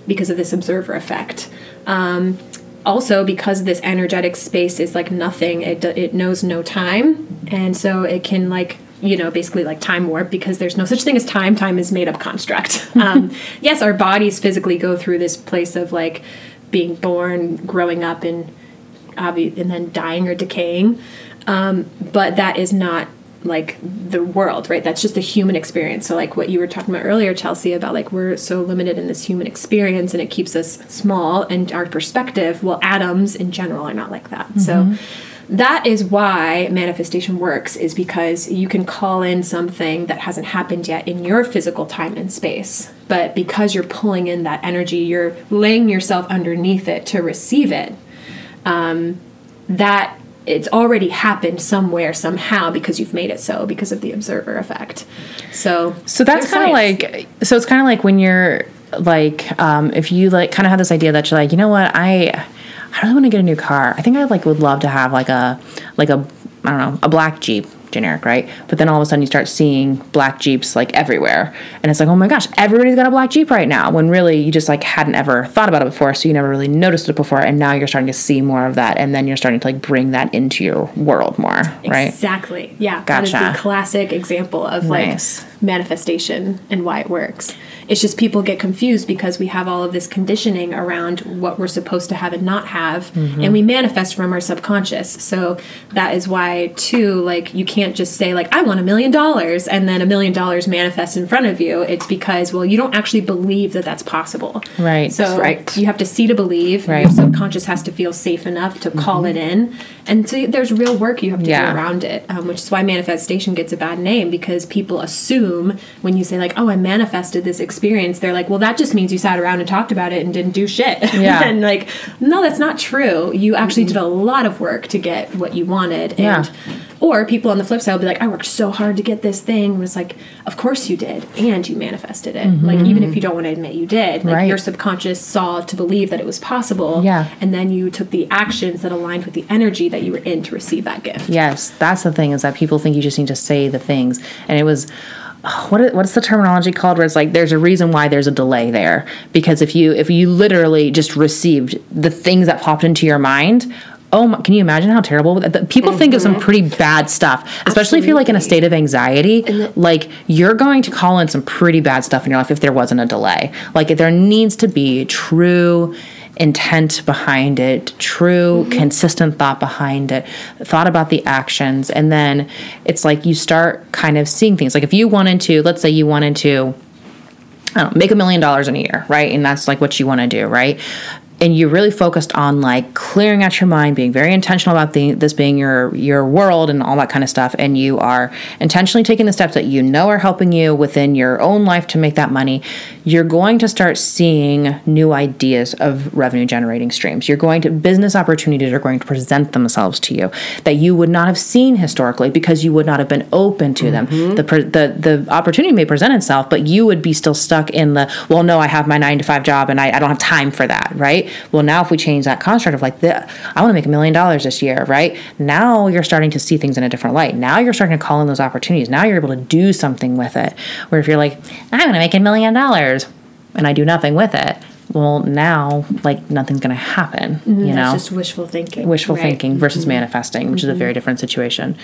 because of this observer effect. Um, also, because this energetic space is like nothing, it, it knows no time. And so it can, like, you know, basically like time warp because there's no such thing as time. Time is made up construct. Um, yes, our bodies physically go through this place of like being born, growing up, and and then dying or decaying. Um, but that is not like the world, right? That's just a human experience. So like what you were talking about earlier, Chelsy, about like we're so limited in this human experience and it keeps us small and our perspective, well, atoms in general are not like that. Mm-hmm. So that is why manifestation works is because you can call in something that hasn't happened yet in your physical time and space but because you're pulling in that energy you're laying yourself underneath it to receive it um, that it's already happened somewhere somehow because you've made it so because of the observer effect. So so that's kind of like so it's kind of like when you're like um, if you like kind of have this idea that you're like you know what I I really want to get a new car. I think I like would love to have like a like a I don't know a black Jeep generic, right? But then all of a sudden you start seeing black Jeeps like everywhere. And it's like, oh my gosh, everybody's got a black Jeep right now. When really you just like hadn't ever thought about it before. So you never really noticed it before. And now you're starting to see more of that. And then you're starting to like bring that into your world more, right? Exactly. Yeah. That is Gotcha. the classic example of like Nice. Manifestation and why it works. It's just people get confused because we have all of this conditioning around what we're supposed to have and not have, Mm-hmm. and we manifest from our subconscious. So that is why, too, like you can't just say like I want a million dollars and then a million dollars manifests in front of you. It's because well, you don't actually believe that that's possible. Right. So Right. you have to see to believe. Right. Your subconscious has to feel safe enough to call it in, and so there's real work you have to Yeah. do around it, um, which is why manifestation gets a bad name because people assume when you say like, "Oh, I manifested this experience," they're like, "Well, that just means you sat around and talked about it and didn't do shit." Yeah. and like, no, that's not true. You actually did a lot of work to get what you wanted, Yeah. and or people on the flip side will be like, "I worked so hard to get this thing." And it's like, of course you did, and you manifested it. Mm-hmm. Like even if you don't want to admit you did, like Right. your subconscious saw to believe that it was possible. Yeah. and then you took the actions that aligned with the energy that you were in to receive that gift. Yes, that's the thing is that people think you just need to say the things, and it was. What is, the terminology called? Where it's like there's a reason why there's a delay there because if you if you literally just received the things that popped into your mind, oh, my, can you imagine how terrible people think of some pretty bad stuff, especially if you're like in a state of anxiety. Like you're going to call in some pretty bad stuff in your life if there wasn't a delay. Like there needs to be true intent behind it, true mm-hmm. consistent thought behind it, thought about the actions, and then it's like you start kind of seeing things. Like if you wanted to, let's say you wanted to I don't know, make a million dollars in a year, right? And that's like what you want to do, right? And you're really focused on like clearing out your mind, being very intentional about the, this being your your world and all that kind of stuff. And you are intentionally taking the steps that you know are helping you within your own life to make that money. You're going to start seeing new ideas of revenue generating streams. You're going to business opportunities are going to present themselves to you that you would not have seen historically because you would not have been open to them. Mm-hmm. The, the the opportunity may present itself, but you would be still stuck in the well, no, I have my nine to five job and I, I don't have time for that, right? Well, now if we change that construct of like, the, I want to make a million dollars this year, right? Now you're starting to see things in a different light. Now you're starting to call in those opportunities. Now you're able to do something with it. Where if you're like, I'm going to make a million dollars and I do nothing with it, well, now like nothing's going to happen, you know? That's just wishful thinking. wishful right? Mm-hmm. thinking versus manifesting, which is a very different situation.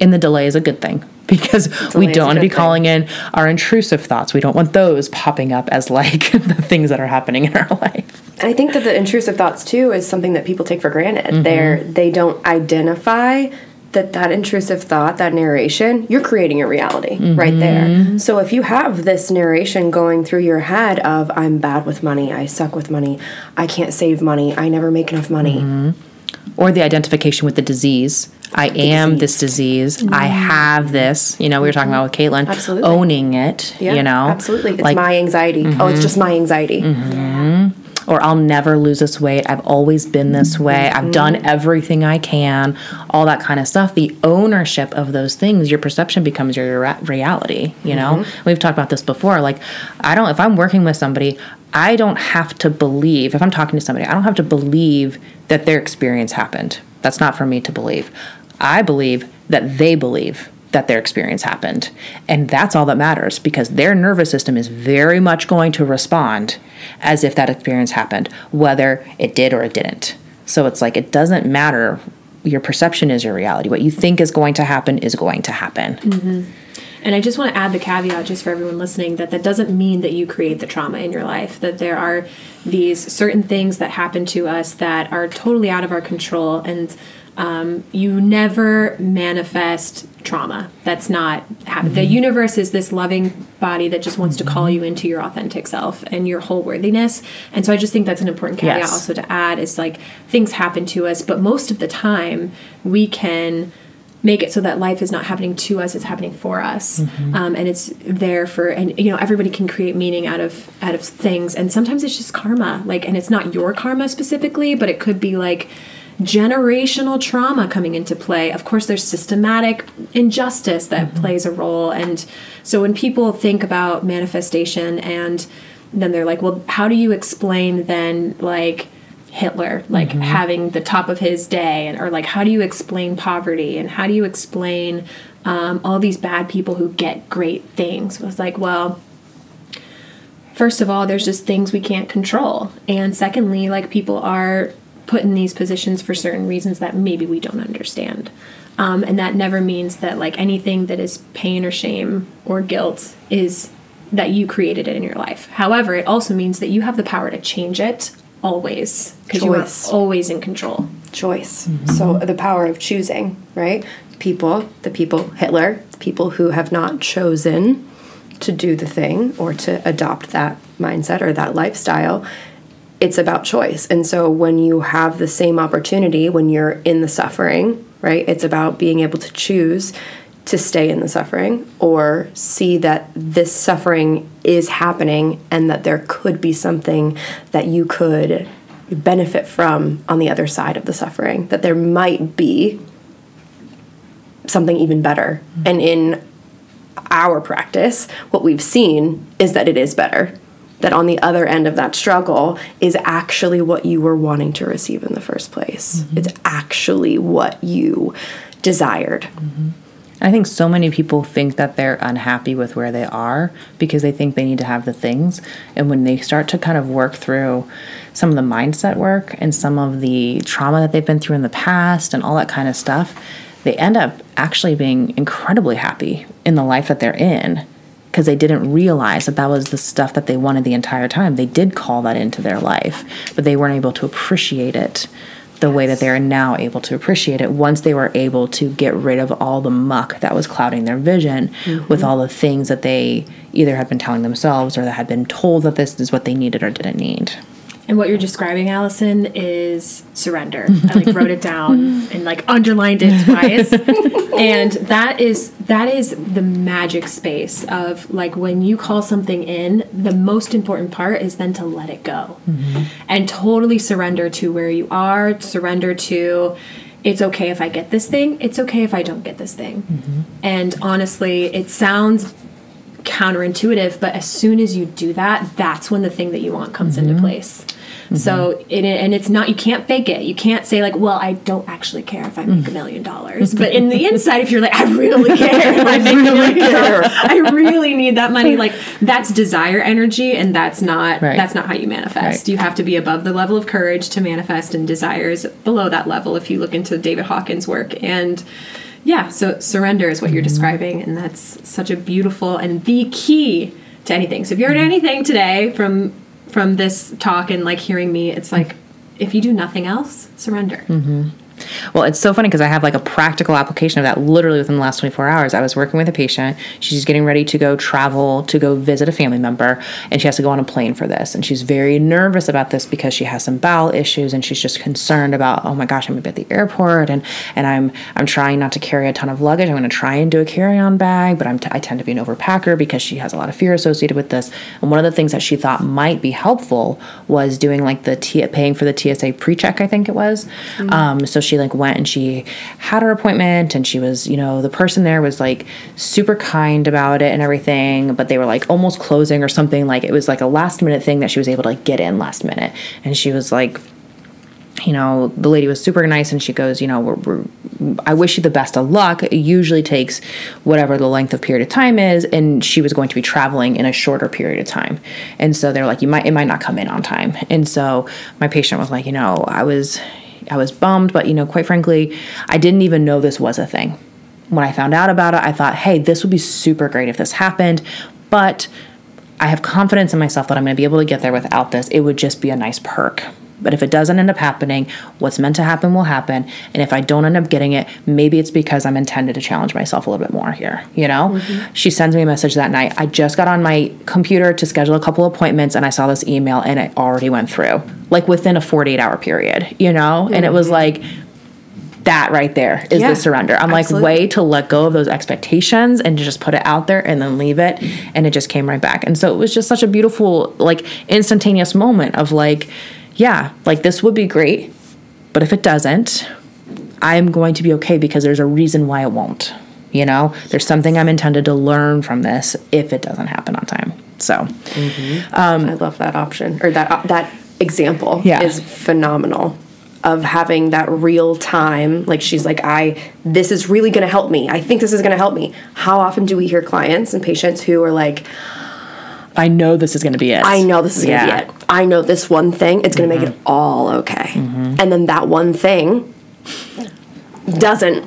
And the delay is a good thing because we don't want to be thing. calling in our intrusive thoughts. We don't want those popping up as like the things that are happening in our life. And I think that the intrusive thoughts too is something that people take for granted. Mm-hmm. They're they don't identify that that intrusive thought, that narration, you're creating a reality right Mm-hmm. there. So if you have this narration going through your head of I'm bad with money, I suck with money, I can't save money, I never make enough money. Mm-hmm. Or the identification with the disease. I am this disease. I have this. You know, we were talking about with Caitlin. Mm-hmm. Absolutely. Owning it. Yeah, you know, absolutely. It's like Mm-hmm. my anxiety. Oh, it's just my anxiety. Or I'll never lose this weight. I've always been this way. I've done mm-hmm. everything I can, all that kind of stuff. The ownership of those things, your perception becomes your rea- reality, you know? Mm-hmm. We've talked about this before. Like, I don't, if I'm working with somebody, I don't have to believe, if I'm talking to somebody, I don't have to believe that their experience happened. That's not for me to believe. I believe that they believe that their experience happened. And that's all that matters because their nervous system is very much going to respond as if that experience happened, whether it did or it didn't. So it's like it doesn't matter. Your perception is your reality. What you think is going to happen is going to happen. Mm-hmm. And I just want to add the caveat, just for everyone listening, that that doesn't mean that you create the trauma in your life. That there are these certain things that happen to us that are totally out of our control, and um, you never manifest trauma. That's not happen. The universe is this loving body that just wants to call you into your authentic self and your whole worthiness. And so I just think that's an important caveat Yes. also to add is like things happen to us, but most of the time we can make it so that life is not happening to us it's happening for us um, and it's there for and you know everybody can create meaning out of out of things and sometimes it's just karma like and it's not your karma specifically but it could be like generational trauma coming into play. Of course there's systematic injustice that plays a role. And so when people think about manifestation and then they're like well how do you explain then like Hitler, like having the top of his day, and or like how do you explain poverty, and how do you explain um, all these bad people who get great things? Was like, well, first of all, there's just things we can't control. And secondly, like people are put in these positions for certain reasons that maybe we don't understand. Um, and that never means that like anything that is pain or shame or guilt is that you created it in your life. However, it also means that you have the power to change it always because you are always in control. choice. So the power of choosing, right? People, the people, Hitler, people who have not chosen to do the thing or to adopt that mindset or that lifestyle. It's about choice. And so when you have the same opportunity when you're in the suffering, right? It's about being able to choose to stay in the suffering or see that this suffering is happening and that there could be something that you could benefit from on the other side of the suffering, that there might be something even better. Mm-hmm. And in our practice, what we've seen is that it is better. That on the other end of that struggle is actually what you were wanting to receive in the first place. Mm-hmm. It's actually what you desired. Mm-hmm. I think so many people think that they're unhappy with where they are because they think they need to have the things. And when they start to kind of work through some of the mindset work and some of the trauma that they've been through in the past and all that kind of stuff, they end up actually being incredibly happy in the life that they're in because they didn't realize that that was the stuff that they wanted the entire time. They did call that into their life, but they weren't able to appreciate it the way that they are now able to appreciate it once they were able to get rid of all the muck that was clouding their vision mm-hmm. with all the things that they either had been telling themselves or that had been told that this is what they needed or didn't need. And what you're describing, Allison, is surrender. I like wrote it down and like underlined it twice. and that is that is the magic space of like when you call something in, the most important part is then to let it go. Mm-hmm. And totally surrender to where you are, surrender to it's okay if I get this thing, it's okay if I don't get this thing. Mm-hmm. And honestly, it sounds counterintuitive, but as soon as you do that, that's when the thing that you want comes into mm-hmm. place. So, mm-hmm. it, and it's not, you can't fake it. You can't say, like, well, I don't actually care if I make a mm. million dollars. But in the inside, if you're like, I really care if I make a million I really need that money, like, that's desire energy, and that's not, Right. that's not how you manifest. Right. You have to be above the level of courage to manifest, and desires below that level if you look into David Hawkins' work. And yeah, so surrender is what you're mm-hmm. describing, and that's such a beautiful and the key to anything. So if you heard mm-hmm. anything today from from this talk and like hearing me, it's like if you do nothing else, surrender. Mm-hmm. Well, it's so funny because I have like a practical application of that literally within the last 24 hours. I was working with a patient. She's getting ready to go travel to go visit a family member, and she has to go on a plane for this. And she's very nervous about this because she has some bowel issues, and she's just concerned about, oh my gosh, I'm gonna be at the airport, and and I'm I'm trying not to carry a ton of luggage. I'm gonna try and do a carry-on bag, but I'm t- I tend to be an overpacker because she has a lot of fear associated with this. And one of the things that she thought might be helpful was doing like the T- paying for the TSA pre-check. I think it was. Um, so she like went and she had her appointment and she was you know the person there was like super kind about it and everything but they were like almost closing or something like it was like a last minute thing that she was able to like get in last minute and she was like you know, the lady was super nice and she goes, you know, we're, we're, I wish you the best of luck. It usually takes whatever the length of period of time is. And she was going to be traveling in a shorter period of time. And so they're like, you might, it might not come in on time. And so my patient was like, you know, I was, I was bummed, but you know, quite frankly, I didn't even know this was a thing. When I found out about it, I thought, hey, this would be super great if this happened. But I have confidence in myself that I'm going to be able to get there without this. It would just be a nice perk. But if it doesn't end up happening, what's meant to happen will happen. And if I don't end up getting it, maybe it's because I'm intended to challenge myself a little bit more here. You know? Mm-hmm. She sends me a message that night. I just got on my computer to schedule a couple appointments and I saw this email and it already went through, like within a 48 hour period, you know? And it was mm-hmm. like, that right there is Yeah, the surrender. I'm absolutely. like, way to let go of those expectations and to just put it out there and then leave it. And it just came right back. And so it was just such a beautiful, like, instantaneous moment of like, yeah, like this would be great. But if it doesn't, I'm going to be okay because there's a reason why it won't. You know, there's something I'm intended to learn from this if it doesn't happen on time. So, I love that option or that uh, that example Yeah. is phenomenal. of having that real time like she's like i this is really going to help me i think this is going to help me how often do we hear clients and patients who are like I know this is going to be it. I know this is going to be it. I know this one thing, it's going to make it mm-hmm. all okay. Mm-hmm. And then that one thing doesn't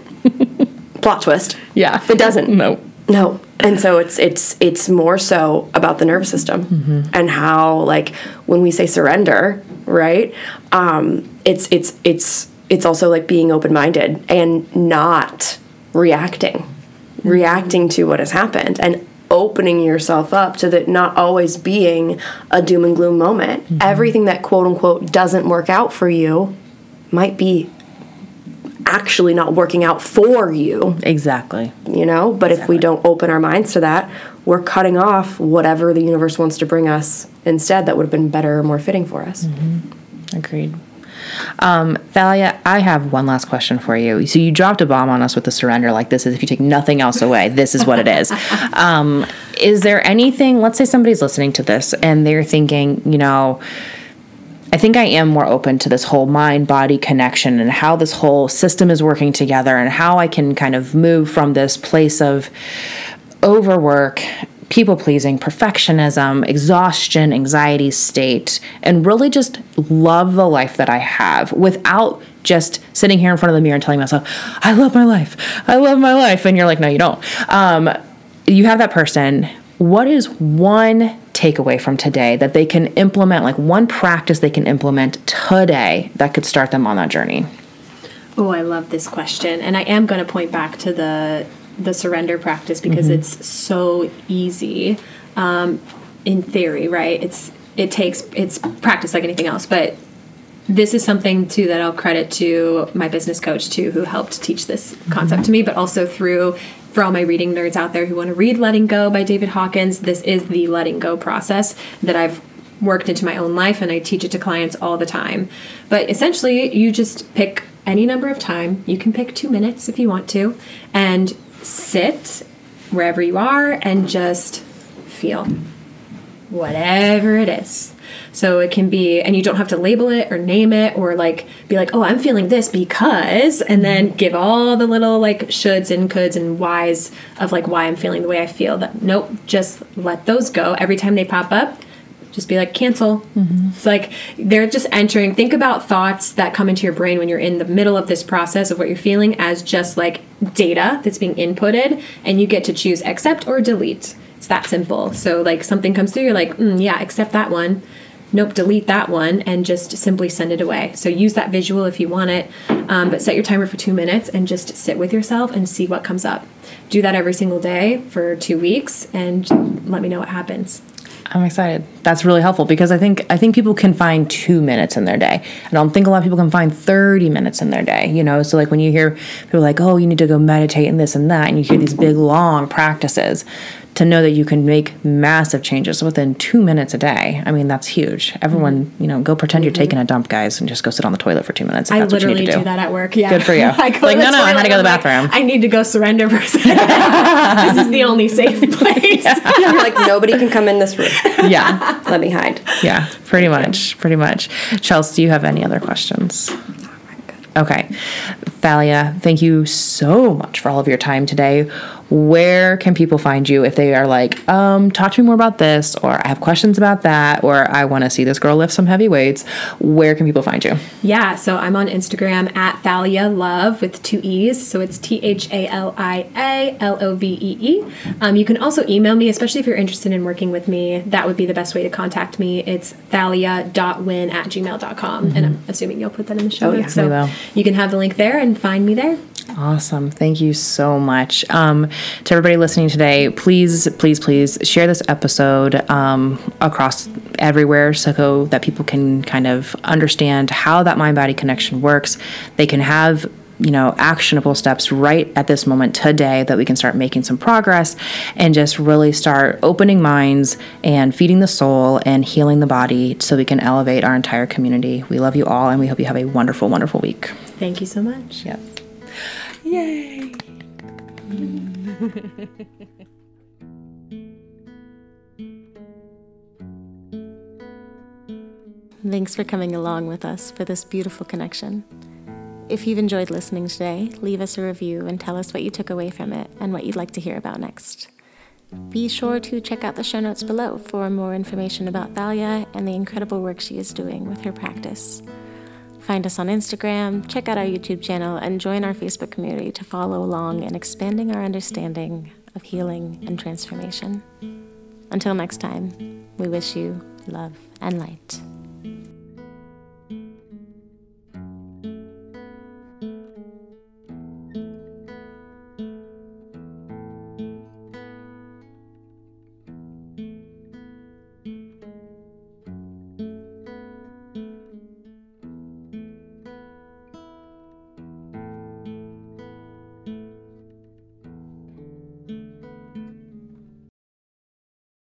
plot twist. Yeah. It doesn't. No. No. And so it's it's it's more so about the nervous system mm-hmm. and how like when we say surrender, right? Um it's it's it's it's also like being open-minded and not reacting. Reacting to what has happened and opening yourself up to that not always being a doom and gloom moment. Mm-hmm. Everything that quote unquote doesn't work out for you might be actually not working out for you Exactly. you know but if we don't open our minds to that we're cutting off whatever the universe wants to bring us instead that would have been better or more fitting for us mm-hmm. Agreed. Um, Thalia, I have one last question for you. So you dropped a bomb on us with the surrender. Like this is if you take nothing else away, this is what it is. Um, is there anything? Let's say somebody's listening to this and they're thinking, you know, I think I am more open to this whole mind body connection and how this whole system is working together and how I can kind of move from this place of overwork, people pleasing, perfectionism, exhaustion, anxiety state, and really just love the life that I have without just sitting here in front of the mirror and telling myself, I love my life. I love my life. And you're like, no, you don't. Um, you have that person. What is one takeaway from today that they can implement, like one practice they can implement today that could start them on that journey? Oh, I love this question. And I am going to point back to the the surrender practice because it's so easy um, in theory, right? It's it takes it's practice like anything else, but this is something too that I'll credit to my business coach too, who helped teach this concept to me, but also through for all my reading nerds out there who want to read Letting Go by David Hawkins. This is the letting go process that I've worked into my own life and I teach it to clients all the time. But essentially, you just pick any number of time. You can pick 2 minutes if you want to and sit wherever you are and just feel whatever it is. So it can be, and you don't have to label it or name it or like be like, oh, I'm feeling this because, and then give all the little like shoulds and coulds and whys of like why I'm feeling the way I feel. That nope, just let those go. Every time they pop up, just be like cancel. It's like they're just entering. Think about thoughts that come into your brain when you're in the middle of this process of what you're feeling as just like data that's being inputted, and you get to choose accept or delete. It's that simple. So like something comes through, you're like, mm, yeah, accept that one. Nope, delete that one and just simply send it away. So use that visual if you want it, um, but set your timer for two minutes and just sit with yourself and see what comes up. Do that every single day for two weeks and let me know what happens. I'm excited. That's really helpful because I think I think people can find two minutes in their day. I don't think a lot of people can find 30 minutes in their day. You know, so like when you hear people like, "Oh, you need to go meditate and this and that," and you hear these big long practices, to know that you can make massive changes within two minutes a day. I mean, that's huge. Everyone, mm-hmm. you know, go pretend you're mm-hmm. taking a dump, guys, and just go sit on the toilet for two minutes. I that's what you literally need to do. that at work. Yeah. Good for you. I go Like, no, no, I had to go to the I'm like, bathroom. I need to go surrender for a second. this is the only safe place. you're like nobody can come in this room Yeah, let me hide yeah, pretty much, pretty much. Chelsy, do you have any other questions? Okay. Thalia, thank you so much for all of your time today. Where can people find you if they are like, um, talk to me more about this, or I have questions about that, or I want to see this girl lift some heavy weights? Where can people find you? Yeah, so I'm on Instagram at Thalia Love with two E's. So it's T H A L I A L O V E E. Um, you can also email me, especially if you're interested in working with me. That would be the best way to contact me. It's thalia.wynne at gmail.com. And I'm assuming you'll put that in the show Oh, yeah. notes. So you can have the link there and find me there. Awesome. Thank you so much. Um, to everybody listening today, please, please, please share this episode um, across everywhere so that people can kind of understand how that mind body connection works. They can have you know actionable steps right at this moment today that we can start making some progress and just really start opening minds and feeding the soul and healing the body so we can elevate our entire community we love you all and we hope you have a wonderful wonderful week Thank you so much. Yep. Yay. Thanks for coming along with us for this beautiful connection. If you've enjoyed listening today, leave us a review and tell us what you took away from it and what you'd like to hear about next. Be sure to check out the show notes below for more information about Thalia and the incredible work she is doing with her practice. Find us on Instagram, check out our YouTube channel, and join our Facebook community to follow along in expanding our understanding of healing and transformation. Until next time, we wish you love and light.